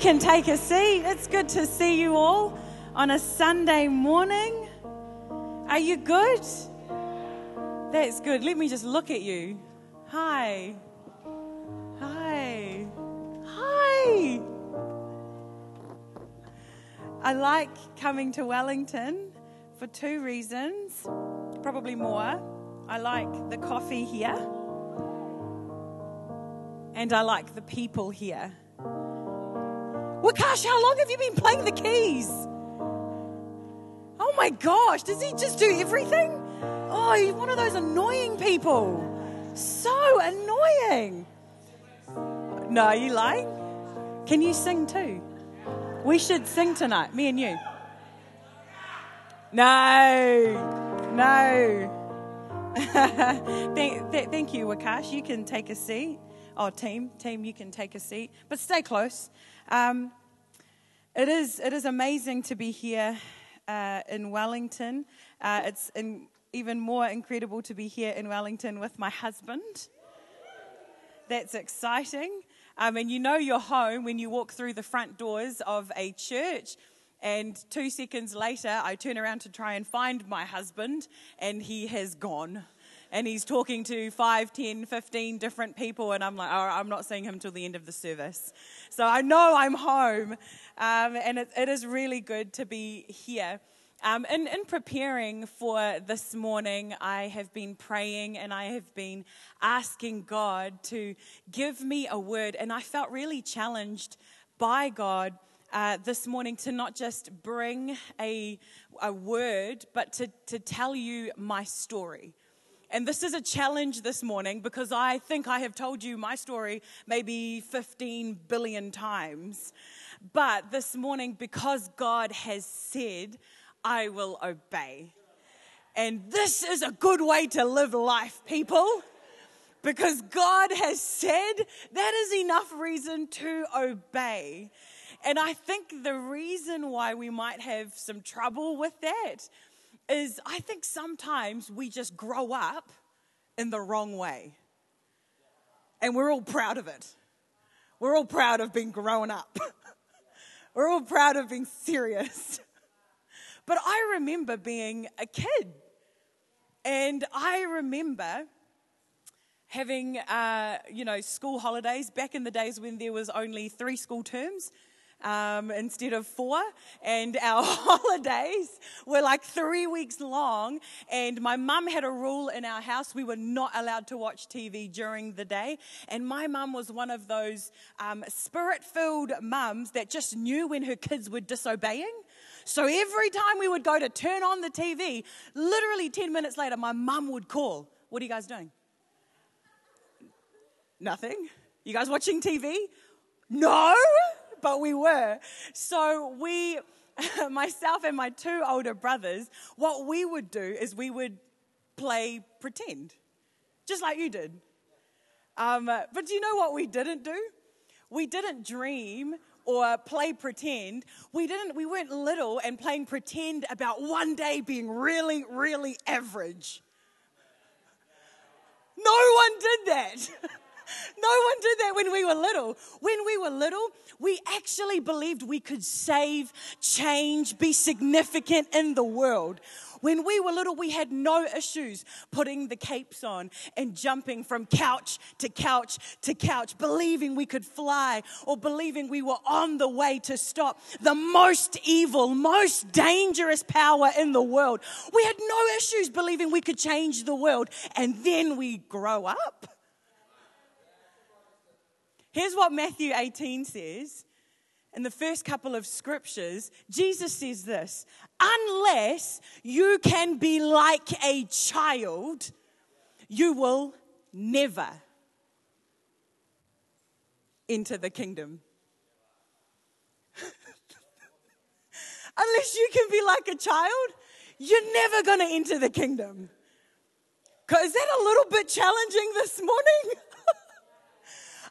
can take a seat. It's good to see you all on a Sunday morning. Are you good? That's good. Let me just look at you. Hi. Hi. Hi. I like coming to Wellington for two reasons, probably more. I like the coffee here, and I like the people here. Wakash, how long have you been playing the keys? Oh my gosh, does he just do everything? Oh, he's one of those annoying people. So annoying. No, are you lying? Can you sing too? We should sing tonight, me and you. No, no. thank, th- thank you, Wakash. You can take a seat. Oh, team, team, you can take a seat, but stay close. Um, it is it is amazing to be here uh, in Wellington. Uh, it's in, even more incredible to be here in Wellington with my husband. That's exciting. Um, and you know you're home when you walk through the front doors of a church. And two seconds later, I turn around to try and find my husband, and he has gone and he's talking to 5, 10, 15 different people, and I'm like, oh, I'm not seeing him till the end of the service. So I know I'm home, um, and it, it is really good to be here. Um, in, in preparing for this morning, I have been praying and I have been asking God to give me a word, and I felt really challenged by God. Uh, this morning to not just bring a, a word, but to, to tell you my story. And this is a challenge this morning because I think I have told you my story maybe 15 billion times. But this morning, because God has said, I will obey. And this is a good way to live life, people. Because God has said, that is enough reason to obey. And I think the reason why we might have some trouble with that is I think sometimes we just grow up in the wrong way. And we're all proud of it. We're all proud of being grown up. we're all proud of being serious. But I remember being a kid. And I remember having, uh, you know, school holidays back in the days when there was only three school terms um, instead of four. And our holidays were like three weeks long. And my mum had a rule in our house we were not allowed to watch TV during the day. And my mum was one of those um, spirit filled mums that just knew when her kids were disobeying. So every time we would go to turn on the TV, literally 10 minutes later, my mum would call. What are you guys doing? Nothing. You guys watching TV? No but we were. So we, myself and my two older brothers, what we would do is we would play pretend, just like you did. Um, but do you know what we didn't do? We didn't dream or play pretend. We didn't. We weren't little and playing pretend about one day being really, really average. No one did that. No one did that when we were little. When we were little, we actually believed we could save, change, be significant in the world. When we were little, we had no issues putting the capes on and jumping from couch to couch to couch, believing we could fly or believing we were on the way to stop the most evil, most dangerous power in the world. We had no issues believing we could change the world. And then we grow up Here's what Matthew 18 says. In the first couple of scriptures, Jesus says this Unless you can be like a child, you will never enter the kingdom. Unless you can be like a child, you're never going to enter the kingdom. Is that a little bit challenging this morning?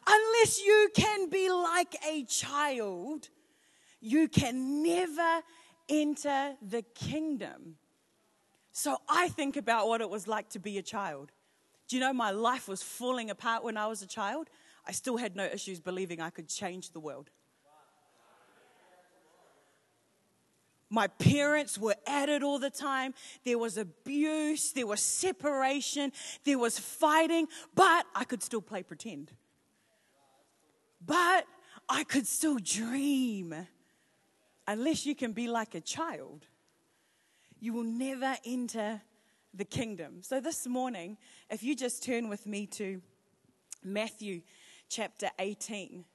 Unless you can be like a child, you can never enter the kingdom. So I think about what it was like to be a child. Do you know my life was falling apart when I was a child? I still had no issues believing I could change the world. My parents were at it all the time. There was abuse, there was separation, there was fighting, but I could still play pretend. But I could still dream. Unless you can be like a child, you will never enter the kingdom. So this morning, if you just turn with me to Matthew chapter 18.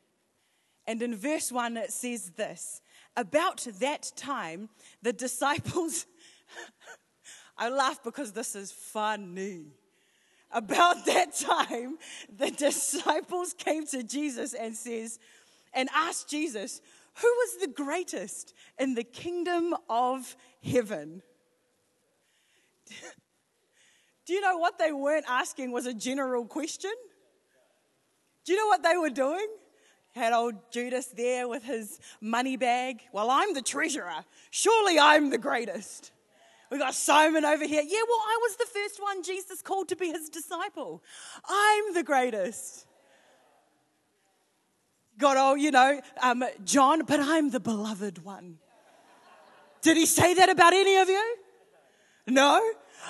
And in verse 1, it says this About that time, the disciples, I laugh because this is funny. About that time, the disciples came to Jesus and says, and asked Jesus, who was the greatest in the kingdom of heaven? Do you know what they weren't asking was a general question? Do you know what they were doing? Had old Judas there with his money bag. Well, I'm the treasurer. Surely I'm the greatest. We got Simon over here. Yeah, well, I was the first one Jesus called to be his disciple. I'm the greatest. Got old, you know, um, John, but I'm the beloved one. Did he say that about any of you? No?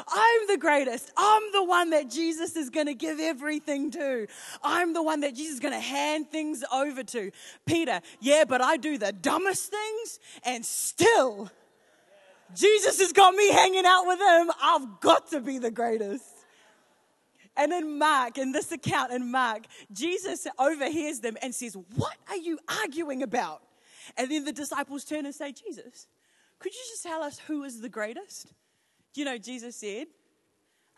I'm the greatest. I'm the one that Jesus is going to give everything to. I'm the one that Jesus is going to hand things over to. Peter, yeah, but I do the dumbest things and still Jesus has got me hanging out with him. I've got to be the greatest. And in Mark, in this account in Mark, Jesus overhears them and says, What are you arguing about? And then the disciples turn and say, Jesus, could you just tell us who is the greatest? You know Jesus said,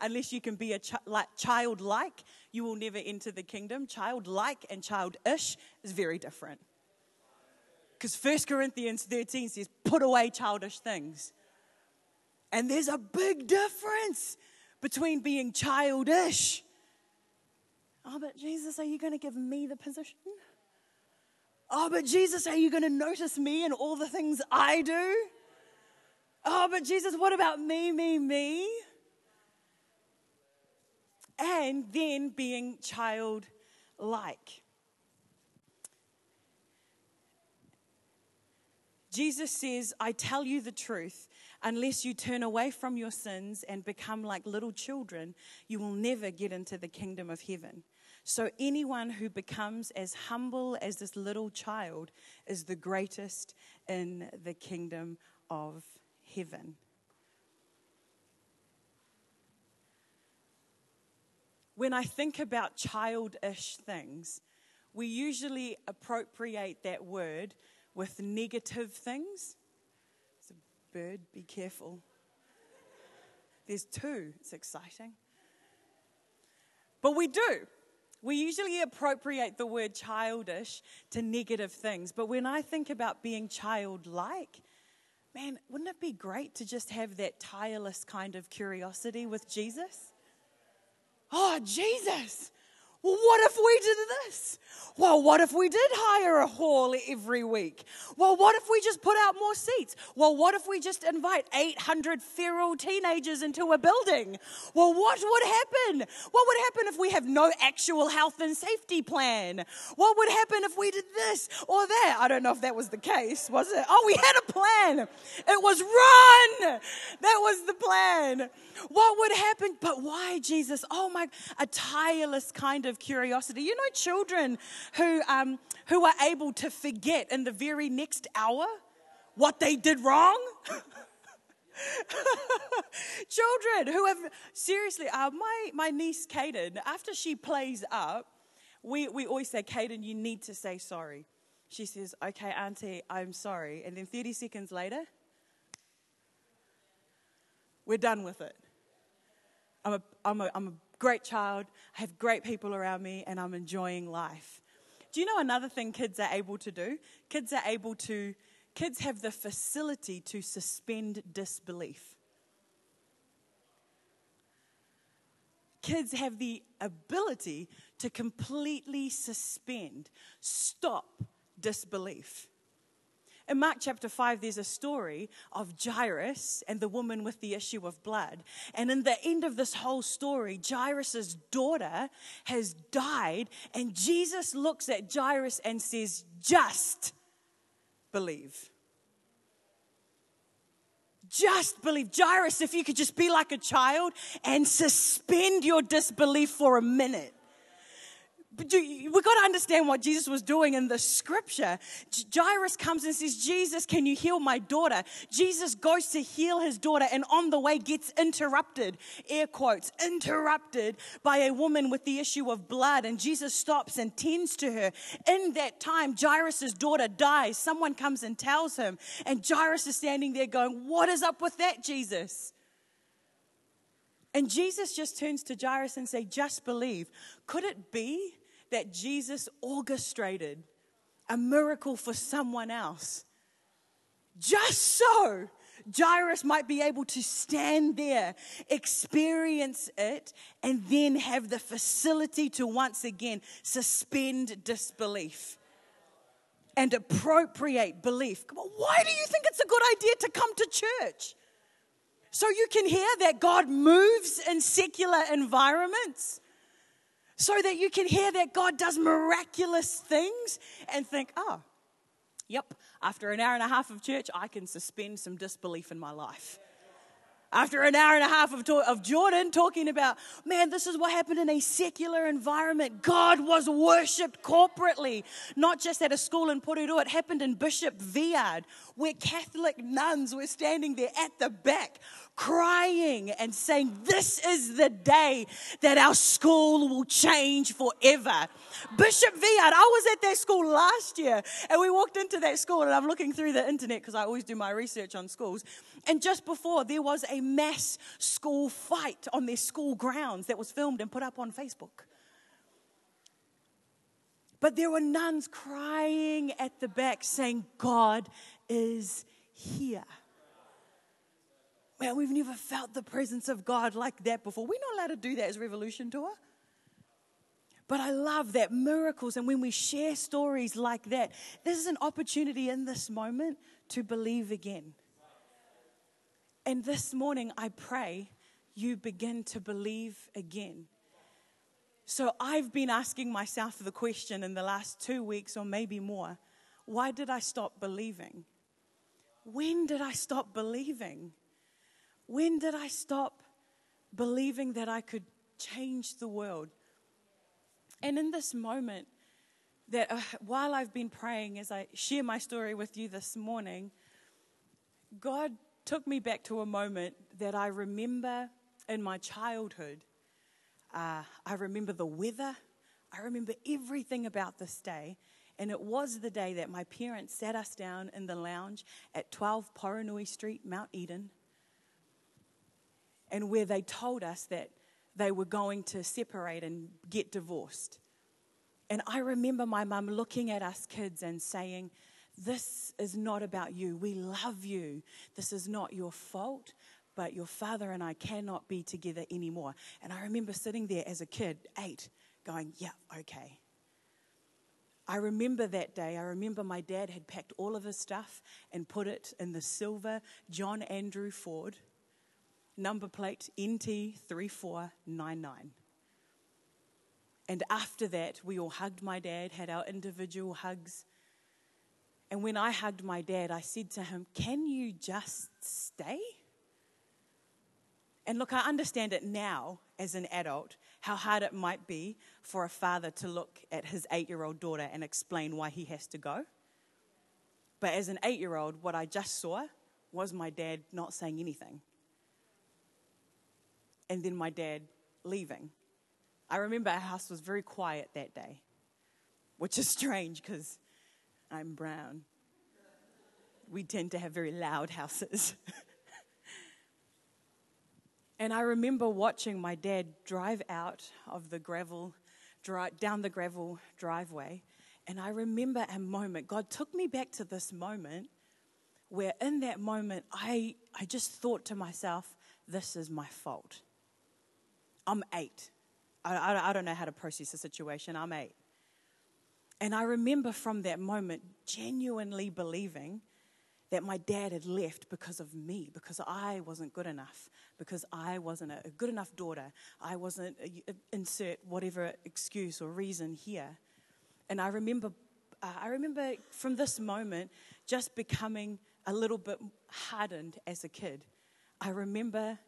unless you can be a like, childlike, you will never enter the kingdom. Childlike and childish is very different. Because 1 Corinthians 13 says, put away childish things. And there's a big difference between being childish. Oh, but Jesus, are you going to give me the position? Oh, but Jesus, are you going to notice me and all the things I do? Oh, but Jesus, what about me, me, me? And then being childlike. Jesus says, I tell you the truth, unless you turn away from your sins and become like little children, you will never get into the kingdom of heaven. So, anyone who becomes as humble as this little child is the greatest in the kingdom of heaven. When I think about childish things, we usually appropriate that word with negative things. It's a bird, be careful. There's two, it's exciting. But we do. We usually appropriate the word childish to negative things. But when I think about being childlike, man, wouldn't it be great to just have that tireless kind of curiosity with Jesus? Oh, Jesus, well, what if we did this? Well, what if we did hire a hall every week? Well, what if we just put out more seats? Well, what if we just invite 800 feral teenagers into a building? Well, what would happen? What would happen if we have no actual health and safety plan? What would happen if we did this or that? I don't know if that was the case, was it? Oh, we had a plan. It was run. That was the plan. What would happen? But why, Jesus? Oh, my, a tireless kind of curiosity. You know, children who, um, who are able to forget in the very next hour what they did wrong. children who have, seriously, uh, my, my niece Kaden, after she plays up, we, we always say, Kaden, you need to say sorry. She says, okay, Auntie, I'm sorry. And then 30 seconds later, we're done with it. I'm a, I'm a, I'm a great child, I have great people around me, and I'm enjoying life. Do you know another thing kids are able to do? Kids are able to, kids have the facility to suspend disbelief. Kids have the ability to completely suspend, stop disbelief. In Mark chapter 5, there's a story of Jairus and the woman with the issue of blood. And in the end of this whole story, Jairus' daughter has died, and Jesus looks at Jairus and says, Just believe. Just believe. Jairus, if you could just be like a child and suspend your disbelief for a minute. We've got to understand what Jesus was doing in the scripture. Jairus comes and says, Jesus, can you heal my daughter? Jesus goes to heal his daughter and on the way gets interrupted, air quotes, interrupted by a woman with the issue of blood. And Jesus stops and tends to her. In that time, Jairus' daughter dies. Someone comes and tells him. And Jairus is standing there going, What is up with that, Jesus? And Jesus just turns to Jairus and say, "Just believe." Could it be that Jesus orchestrated a miracle for someone else. Just so Jairus might be able to stand there, experience it, and then have the facility to once again suspend disbelief and appropriate belief. Why do you think it's a good idea to come to church? So you can hear that God moves in secular environments so that you can hear that God does miraculous things and think, oh, yep, after an hour and a half of church, I can suspend some disbelief in my life. After an hour and a half of, of Jordan talking about, man, this is what happened in a secular environment. God was worshipped corporately, not just at a school in Porirua. It happened in Bishop Viard, where Catholic nuns were standing there at the back crying and saying, This is the day that our school will change forever. Bishop Viard, I was at that school last year and we walked into that school and I'm looking through the internet because I always do my research on schools. And just before, there was a mass school fight on their school grounds that was filmed and put up on Facebook. But there were nuns crying at the back saying, God is here. Man, we've never felt the presence of God like that before. We're not allowed to do that as Revolution Tour. But I love that miracles, and when we share stories like that, this is an opportunity in this moment to believe again. And this morning, I pray you begin to believe again. So I've been asking myself the question in the last two weeks or maybe more why did I stop believing? When did I stop believing? When did I stop believing that I could change the world? And in this moment, that uh, while I've been praying, as I share my story with you this morning, God took me back to a moment that I remember in my childhood. Uh, I remember the weather. I remember everything about this day. And it was the day that my parents sat us down in the lounge at 12 Poronui Street, Mount Eden, and where they told us that they were going to separate and get divorced. And I remember my mum looking at us kids and saying, This is not about you. We love you. This is not your fault, but your father and I cannot be together anymore. And I remember sitting there as a kid, eight, going, Yeah, okay. I remember that day. I remember my dad had packed all of his stuff and put it in the silver John Andrew Ford number plate NT3499. And after that, we all hugged my dad, had our individual hugs. And when I hugged my dad, I said to him, Can you just stay? And look, I understand it now as an adult, how hard it might be for a father to look at his eight year old daughter and explain why he has to go. But as an eight year old, what I just saw was my dad not saying anything and then my dad leaving. I remember our house was very quiet that day, which is strange because I'm brown. We tend to have very loud houses. and I remember watching my dad drive out of the gravel, drive, down the gravel driveway. And I remember a moment, God took me back to this moment where in that moment I, I just thought to myself, this is my fault. I'm eight. I, I, I don't know how to process the situation. I'm eight. And I remember from that moment genuinely believing that my dad had left because of me, because I wasn't good enough, because I wasn't a good enough daughter. I wasn't, a, insert whatever excuse or reason here. And I remember, uh, I remember from this moment just becoming a little bit hardened as a kid, I remember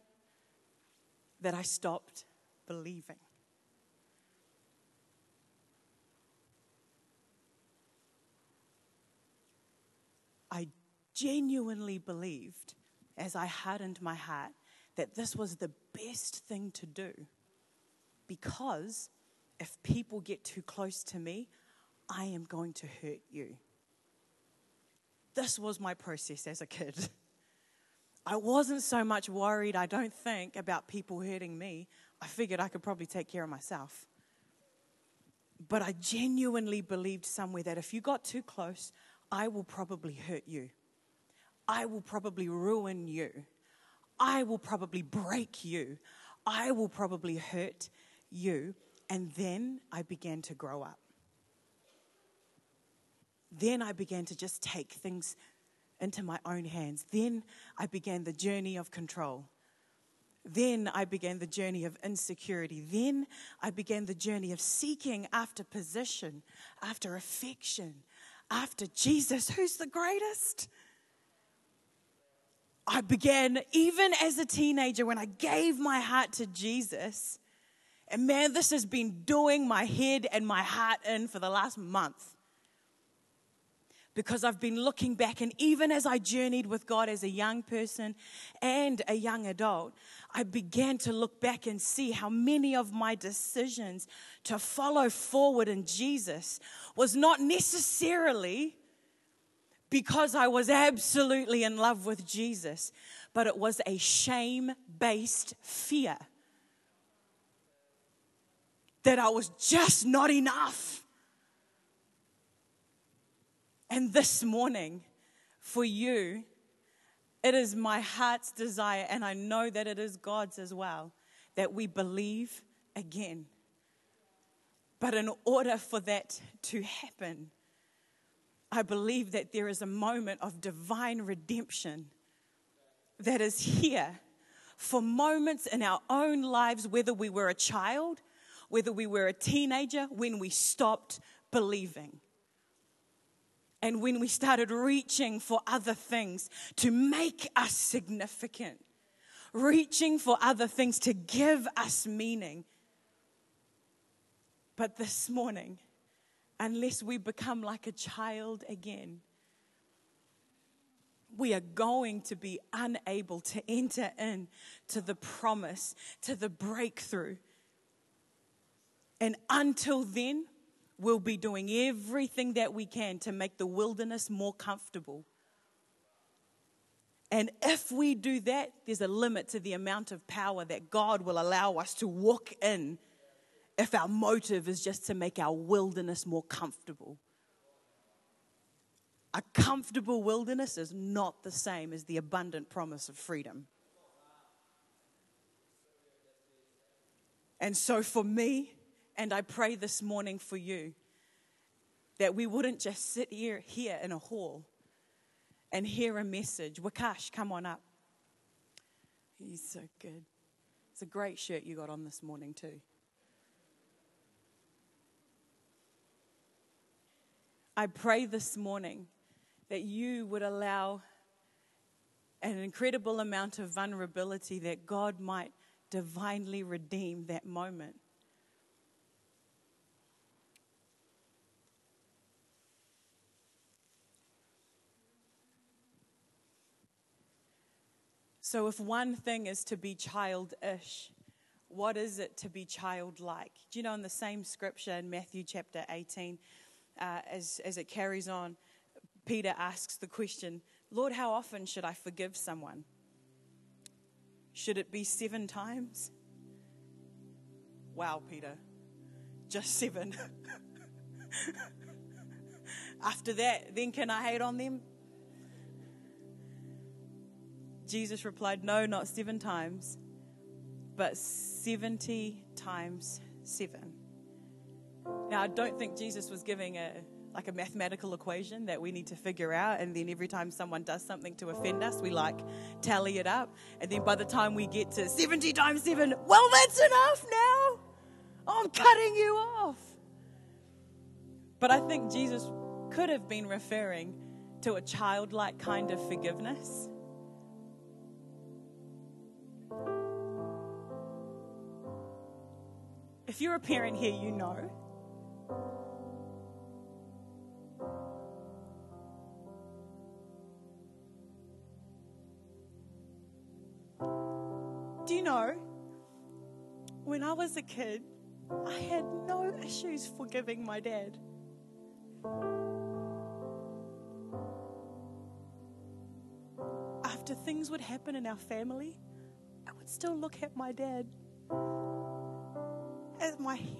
that I stopped believing. I genuinely believed, as I hardened my heart, that this was the best thing to do. Because if people get too close to me, I am going to hurt you. This was my process as a kid. I wasn't so much worried, I don't think, about people hurting me. I figured I could probably take care of myself. But I genuinely believed somewhere that if you got too close, I will probably hurt you. I will probably ruin you. I will probably break you. I will probably hurt you. And then I began to grow up. Then I began to just take things into my own hands. Then I began the journey of control. Then I began the journey of insecurity. Then I began the journey of seeking after position, after affection, after Jesus, who's the greatest. I began, even as a teenager, when I gave my heart to Jesus. And man, this has been doing my head and my heart in for the last month because I've been looking back, and even as I journeyed with God as a young person and a young adult, I began to look back and see how many of my decisions to follow forward in Jesus was not necessarily because I was absolutely in love with Jesus, but it was a shame based fear that I was just not enough and this morning, for you, it is my heart's desire, and I know that it is God's as well, that we believe again. But in order for that to happen, I believe that there is a moment of divine redemption that is here for moments in our own lives, whether we were a child, whether we were a teenager, when we stopped believing. And when we started reaching for other things to make us significant, reaching for other things to give us meaning. But this morning, unless we become like a child again, we are going to be unable to enter in to the promise, to the breakthrough. And until then, we'll be doing everything that we can to make the wilderness more comfortable. And if we do that, there's a limit to the amount of power that God will allow us to walk in if our motive is just to make our wilderness more comfortable. A comfortable wilderness is not the same as the abundant promise of freedom. And so, for me, and I pray this morning for you that we wouldn't just sit here, here in a hall and hear a message. Wakash, come on up. He's so good. It's a great shirt you got on this morning, too. I pray this morning that you would allow an incredible amount of vulnerability that God might divinely redeem that moment. So, if one thing is to be childish, what is it to be childlike? Do you know in the same scripture in Matthew chapter 18, uh, as, as it carries on, Peter asks the question, Lord, how often should I forgive someone? Should it be seven times? Wow, Peter, just seven. After that, then can I hate on them? Jesus replied, No, not seven times, but 70 times seven. Now, I don't think Jesus was giving a like a mathematical equation that we need to figure out, and then every time someone does something to offend us, we like tally it up, and then by the time we get to 70 times seven, well, that's enough now. I'm cutting you off. But I think Jesus could have been referring to a childlike kind of forgiveness. If you're a parent here, you know. Do you know, when I was a kid, I had no issues forgiving my dad. After things would happen in our family, I would still look at my dad as my hero.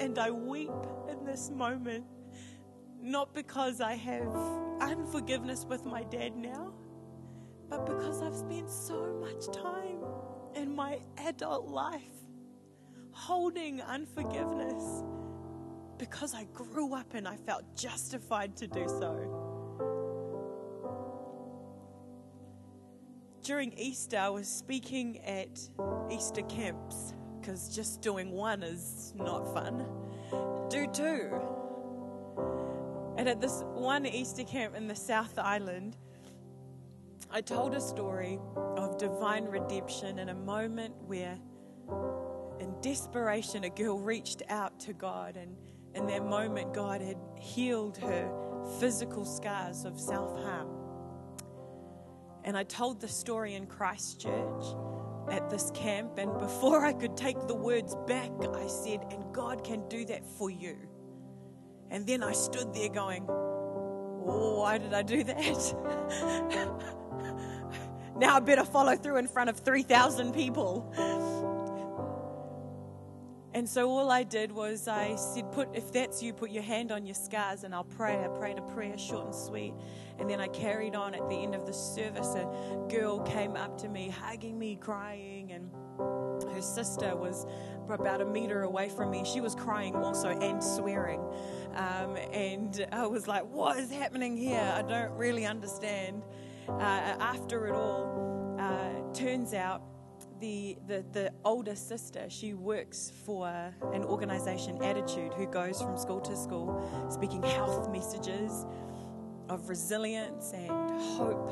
And I weep in this moment, not because I have unforgiveness with my dad now, but because I've spent so much time in my adult life holding unforgiveness because I grew up and I felt justified to do so. During Easter, I was speaking at Easter camps because just doing one is not fun. Do two. And at this one Easter camp in the South Island, I told a story of divine redemption in a moment where, in desperation, a girl reached out to God, and in that moment, God had healed her physical scars of self harm. And I told the story in Christchurch at this camp, and before I could take the words back, I said, And God can do that for you. And then I stood there going, Oh, why did I do that? now I better follow through in front of 3,000 people. And so all I did was I said, put, if that's you, put your hand on your scars and I'll pray. I prayed a prayer, short and sweet. And then I carried on at the end of the service. A girl came up to me, hugging me, crying, and her sister was about a meter away from me. She was crying also and swearing. Um, and I was like, what is happening here? I don't really understand. Uh, after it all, uh, turns out the, the, the older sister, she works for an organization, Attitude, who goes from school to school speaking health messages of resilience and hope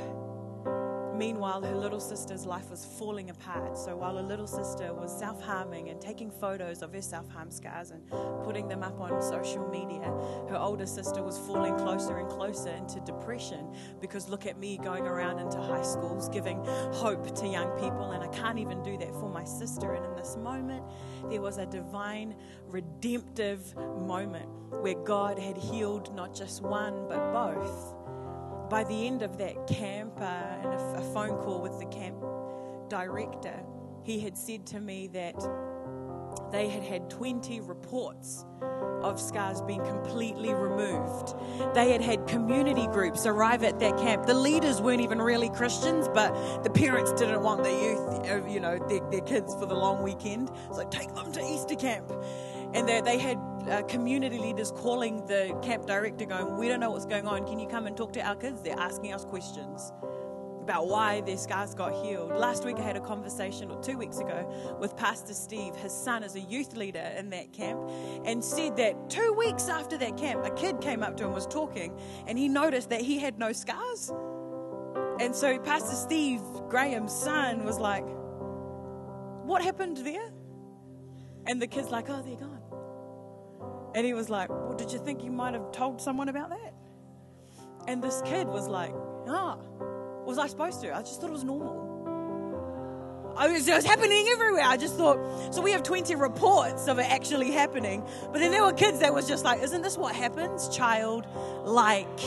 Meanwhile, her little sister's life was falling apart. So while her little sister was self harming and taking photos of her self harm scars and putting them up on social media, her older sister was falling closer and closer into depression because look at me going around into high schools giving hope to young people, and I can't even do that for my sister. And in this moment, there was a divine redemptive moment where God had healed not just one, but both by the end of that camp uh, and a, a phone call with the camp director, he had said to me that they had had 20 reports of scars being completely removed. They had had community groups arrive at that camp. The leaders weren't even really Christians, but the parents didn't want the youth, uh, you know, their, their kids for the long weekend. So take them to Easter camp. And they, they had uh, community leaders calling the camp director, going, We don't know what's going on. Can you come and talk to our kids? They're asking us questions about why their scars got healed. Last week, I had a conversation, or two weeks ago, with Pastor Steve. His son is a youth leader in that camp, and said that two weeks after that camp, a kid came up to him, was talking, and he noticed that he had no scars. And so, Pastor Steve, Graham's son, was like, What happened there? And the kid's like, Oh, they're gone. And he was like, Well, did you think you might have told someone about that? And this kid was like, Ah, was I supposed to? I just thought it was normal. I was, it was happening everywhere. I just thought, so we have 20 reports of it actually happening. But then there were kids that was just like, isn't this what happens? Child like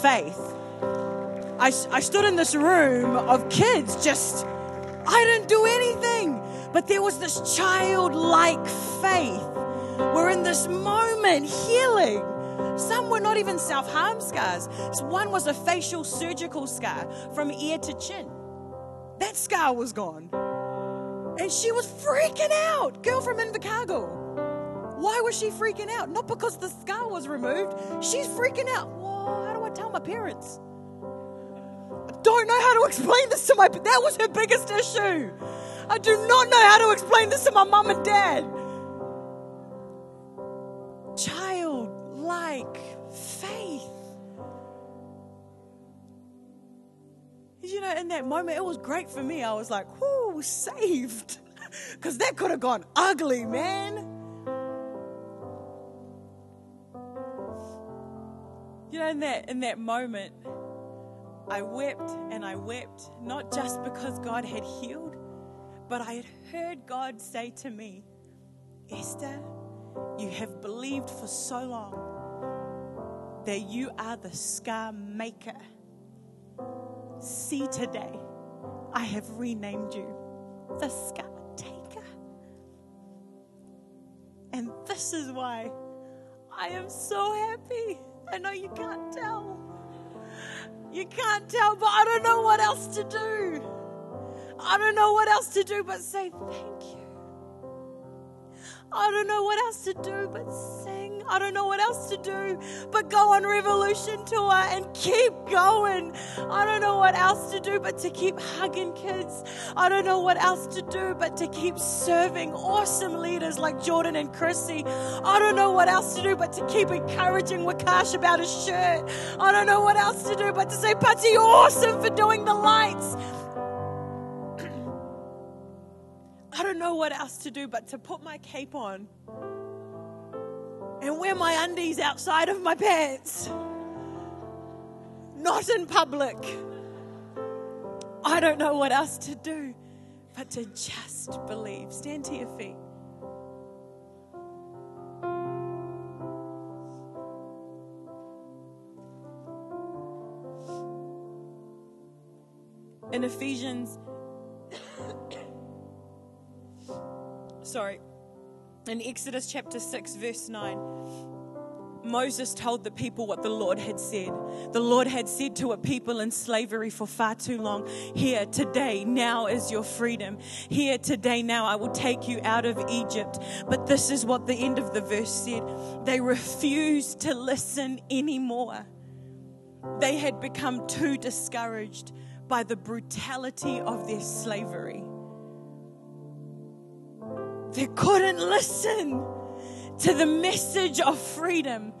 faith. I, I stood in this room of kids just, I didn't do anything. But there was this childlike faith were in this moment healing. Some were not even self harm scars. One was a facial surgical scar from ear to chin. That scar was gone. And she was freaking out. Girl from Invercargill. Why was she freaking out? Not because the scar was removed. She's freaking out. Whoa, how do I tell my parents? I don't know how to explain this to my that was her biggest issue. I do not know how to explain this to my mom and dad. Childlike faith. You know, in that moment, it was great for me. I was like, whoo, saved. Because that could have gone ugly, man. You know, in that, in that moment, I wept and I wept, not just because God had healed, but I had heard God say to me, Esther, you have believed for so long that you are the scar maker. See today, I have renamed you the scar taker. And this is why I am so happy. I know you can't tell. You can't tell, but I don't know what else to do. I don't know what else to do but say thank you. I don't know what else to do but sing. I don't know what else to do but go on Revolution Tour and keep going. I don't know what else to do but to keep hugging kids. I don't know what else to do but to keep serving awesome leaders like Jordan and Chrissy. I don't know what else to do but to keep encouraging Wakash about his shirt. I don't know what else to do but to say, Patty, you're awesome for doing the lights. I don't know what else to do but to put my cape on and wear my undies outside of my pants. Not in public. I don't know what else to do but to just believe. Stand to your feet. In Ephesians sorry, in Exodus chapter 6, verse 9, Moses told the people what the Lord had said. The Lord had said to a people in slavery for far too long, Here today, now is your freedom. Here today, now I will take you out of Egypt. But this is what the end of the verse said they refused to listen anymore. They had become too discouraged by the brutality of their slavery. They couldn't listen to the message of freedom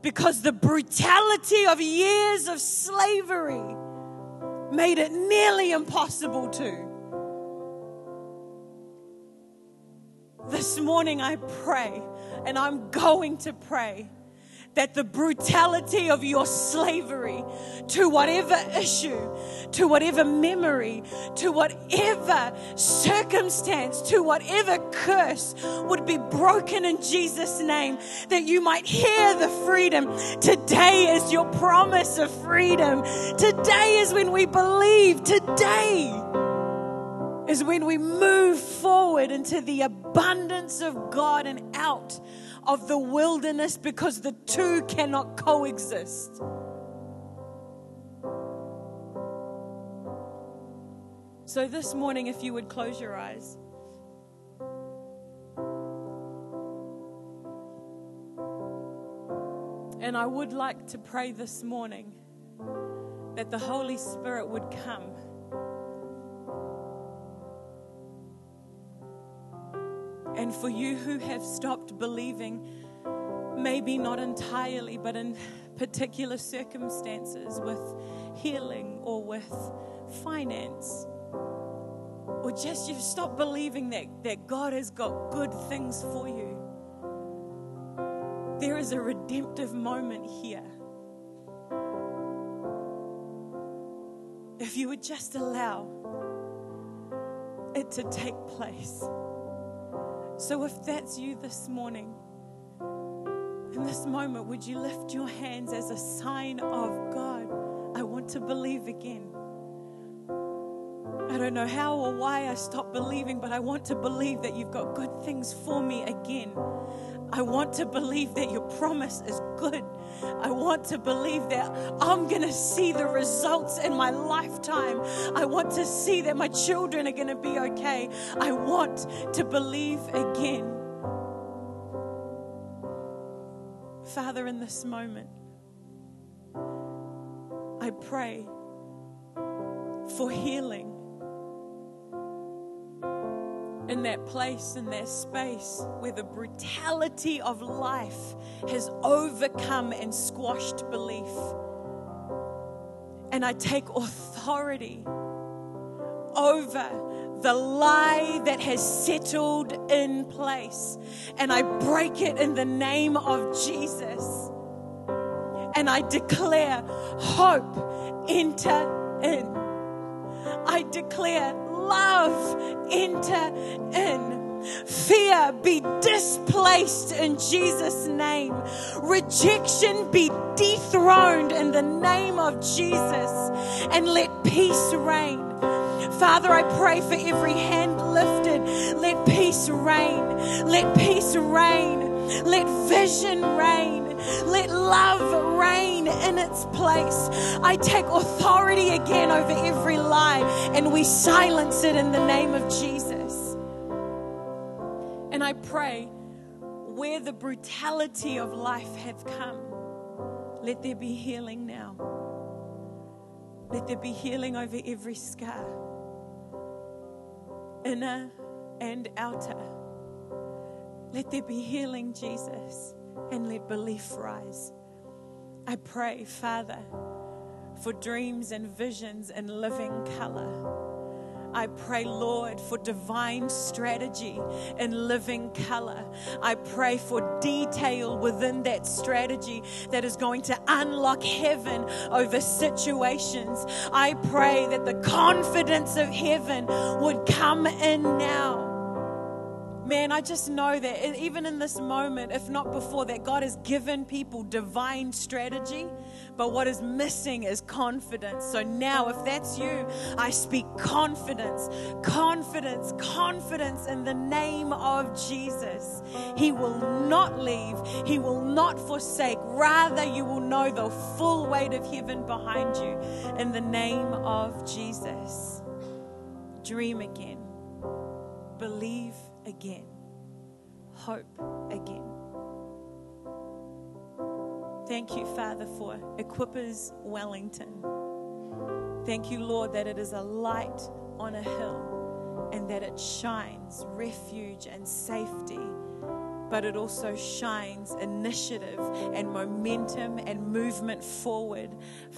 because the brutality of years of slavery made it nearly impossible to. This morning I pray, and I'm going to pray that the brutality of your slavery to whatever issue, to whatever memory, to whatever circumstance, to whatever curse would be broken in Jesus' name, that you might hear the freedom. Today is your promise of freedom. Today is when we believe. Today is when we move forward into the abundance of God and out of the wilderness because the two cannot coexist. So, this morning, if you would close your eyes. And I would like to pray this morning that the Holy Spirit would come And for you who have stopped believing, maybe not entirely, but in particular circumstances with healing or with finance, or just you've stopped believing that, that God has got good things for you, there is a redemptive moment here. If you would just allow it to take place. So if that's you this morning, in this moment, would you lift your hands as a sign of God? I want to believe again. I don't know how or why I stopped believing, but I want to believe that you've got good things for me again. I want to believe that your promise is good. I want to believe that I'm going to see the results in my lifetime. I want to see that my children are going to be okay. I want to believe again. Father, in this moment, I pray for healing in that place, in that space where the brutality of life has overcome and squashed belief. And I take authority over the lie that has settled in place. And I break it in the name of Jesus. And I declare hope enter in. I declare love enter in. Fear be displaced in Jesus' name. Rejection be dethroned in the name of Jesus. And let peace reign. Father, I pray for every hand lifted. Let peace reign. Let peace reign. Let vision reign. Let love reign in its place. I take authority again over every lie and we silence it in the name of Jesus. And I pray where the brutality of life have come, let there be healing now. Let there be healing over every scar, inner and outer. Let there be healing, Jesus and let belief rise. I pray, Father, for dreams and visions and living color. I pray, Lord, for divine strategy and living color. I pray for detail within that strategy that is going to unlock heaven over situations. I pray that the confidence of heaven would come in now man, I just know that even in this moment, if not before, that God has given people divine strategy, but what is missing is confidence. So now, if that's you, I speak confidence, confidence, confidence in the name of Jesus. He will not leave, He will not forsake. Rather, you will know the full weight of heaven behind you in the name of Jesus. Dream again, believe again, hope again. Thank you, Father, for Equippers Wellington. Thank you, Lord, that it is a light on a hill and that it shines refuge and safety but it also shines initiative and momentum and movement forward.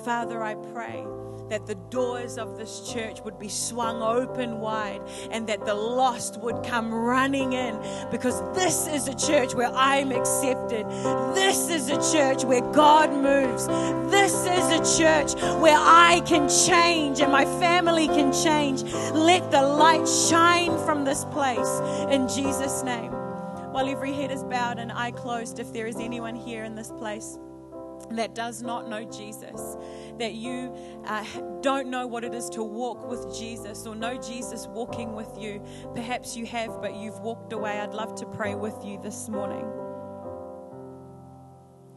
Father, I pray that the doors of this church would be swung open wide and that the lost would come running in because this is a church where I'm accepted. This is a church where God moves. This is a church where I can change and my family can change. Let the light shine from this place in Jesus' name while every head is bowed and eye closed, if there is anyone here in this place that does not know Jesus, that you uh, don't know what it is to walk with Jesus or know Jesus walking with you. Perhaps you have, but you've walked away. I'd love to pray with you this morning.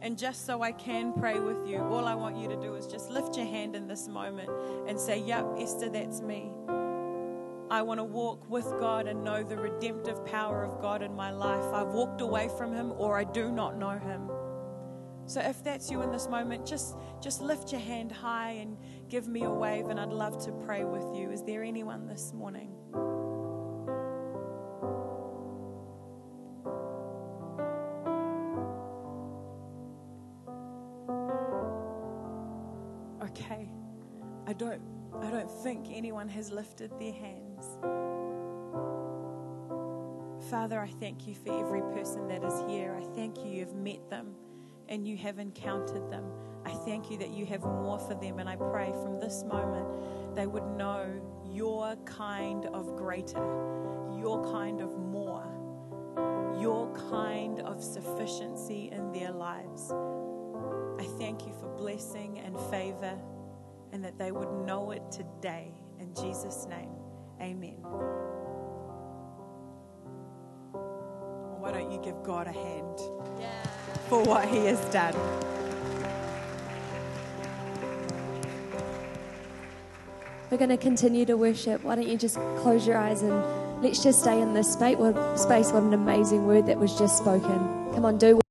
And just so I can pray with you, all I want you to do is just lift your hand in this moment and say, Yep, Esther, that's me. I want to walk with God and know the redemptive power of God in my life. I've walked away from Him or I do not know Him. So if that's you in this moment, just, just lift your hand high and give me a wave, and I'd love to pray with you. Is there anyone this morning? Okay. I don't I don't think anyone has lifted their hands. Father, I thank you for every person that is here. I thank you you've met them and you have encountered them. I thank you that you have more for them. And I pray from this moment they would know your kind of greater, your kind of more, your kind of sufficiency in their lives. I thank you for blessing and favor and that they would know it today. In Jesus' name, amen. Give God a hand yeah. for what He has done? We're going to continue to worship. Why don't you just close your eyes and let's just stay in this space? What, space, what an amazing word that was just spoken. Come on, do